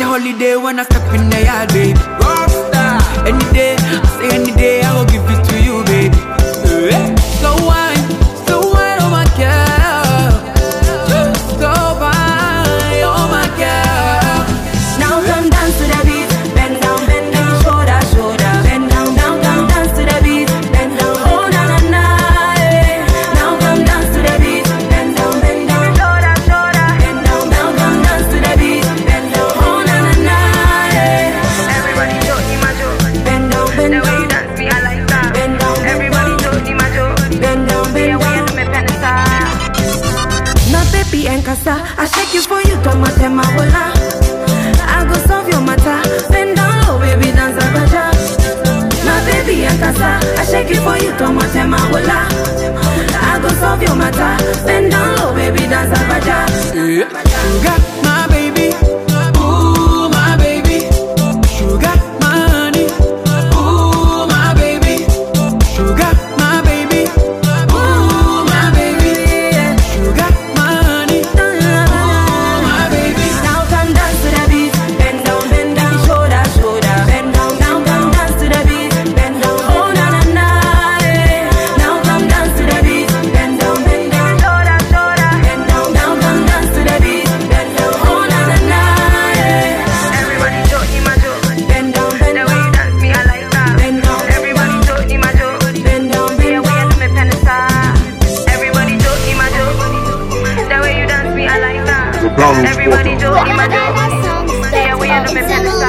The holiday when I step in the yard, babe. Rockstar. Any day, I say any day, I will Papi and Casa. I shake you for you, tomate mabola. I go solve your matter. Bend down low, baby, dance a baja. My baby and Casa. I shake you for you, tomate mabola. I go solve your matter. Bend down low, baby, dance Donald Everybody Walker. Everybody do, do. Yeah, we in the business.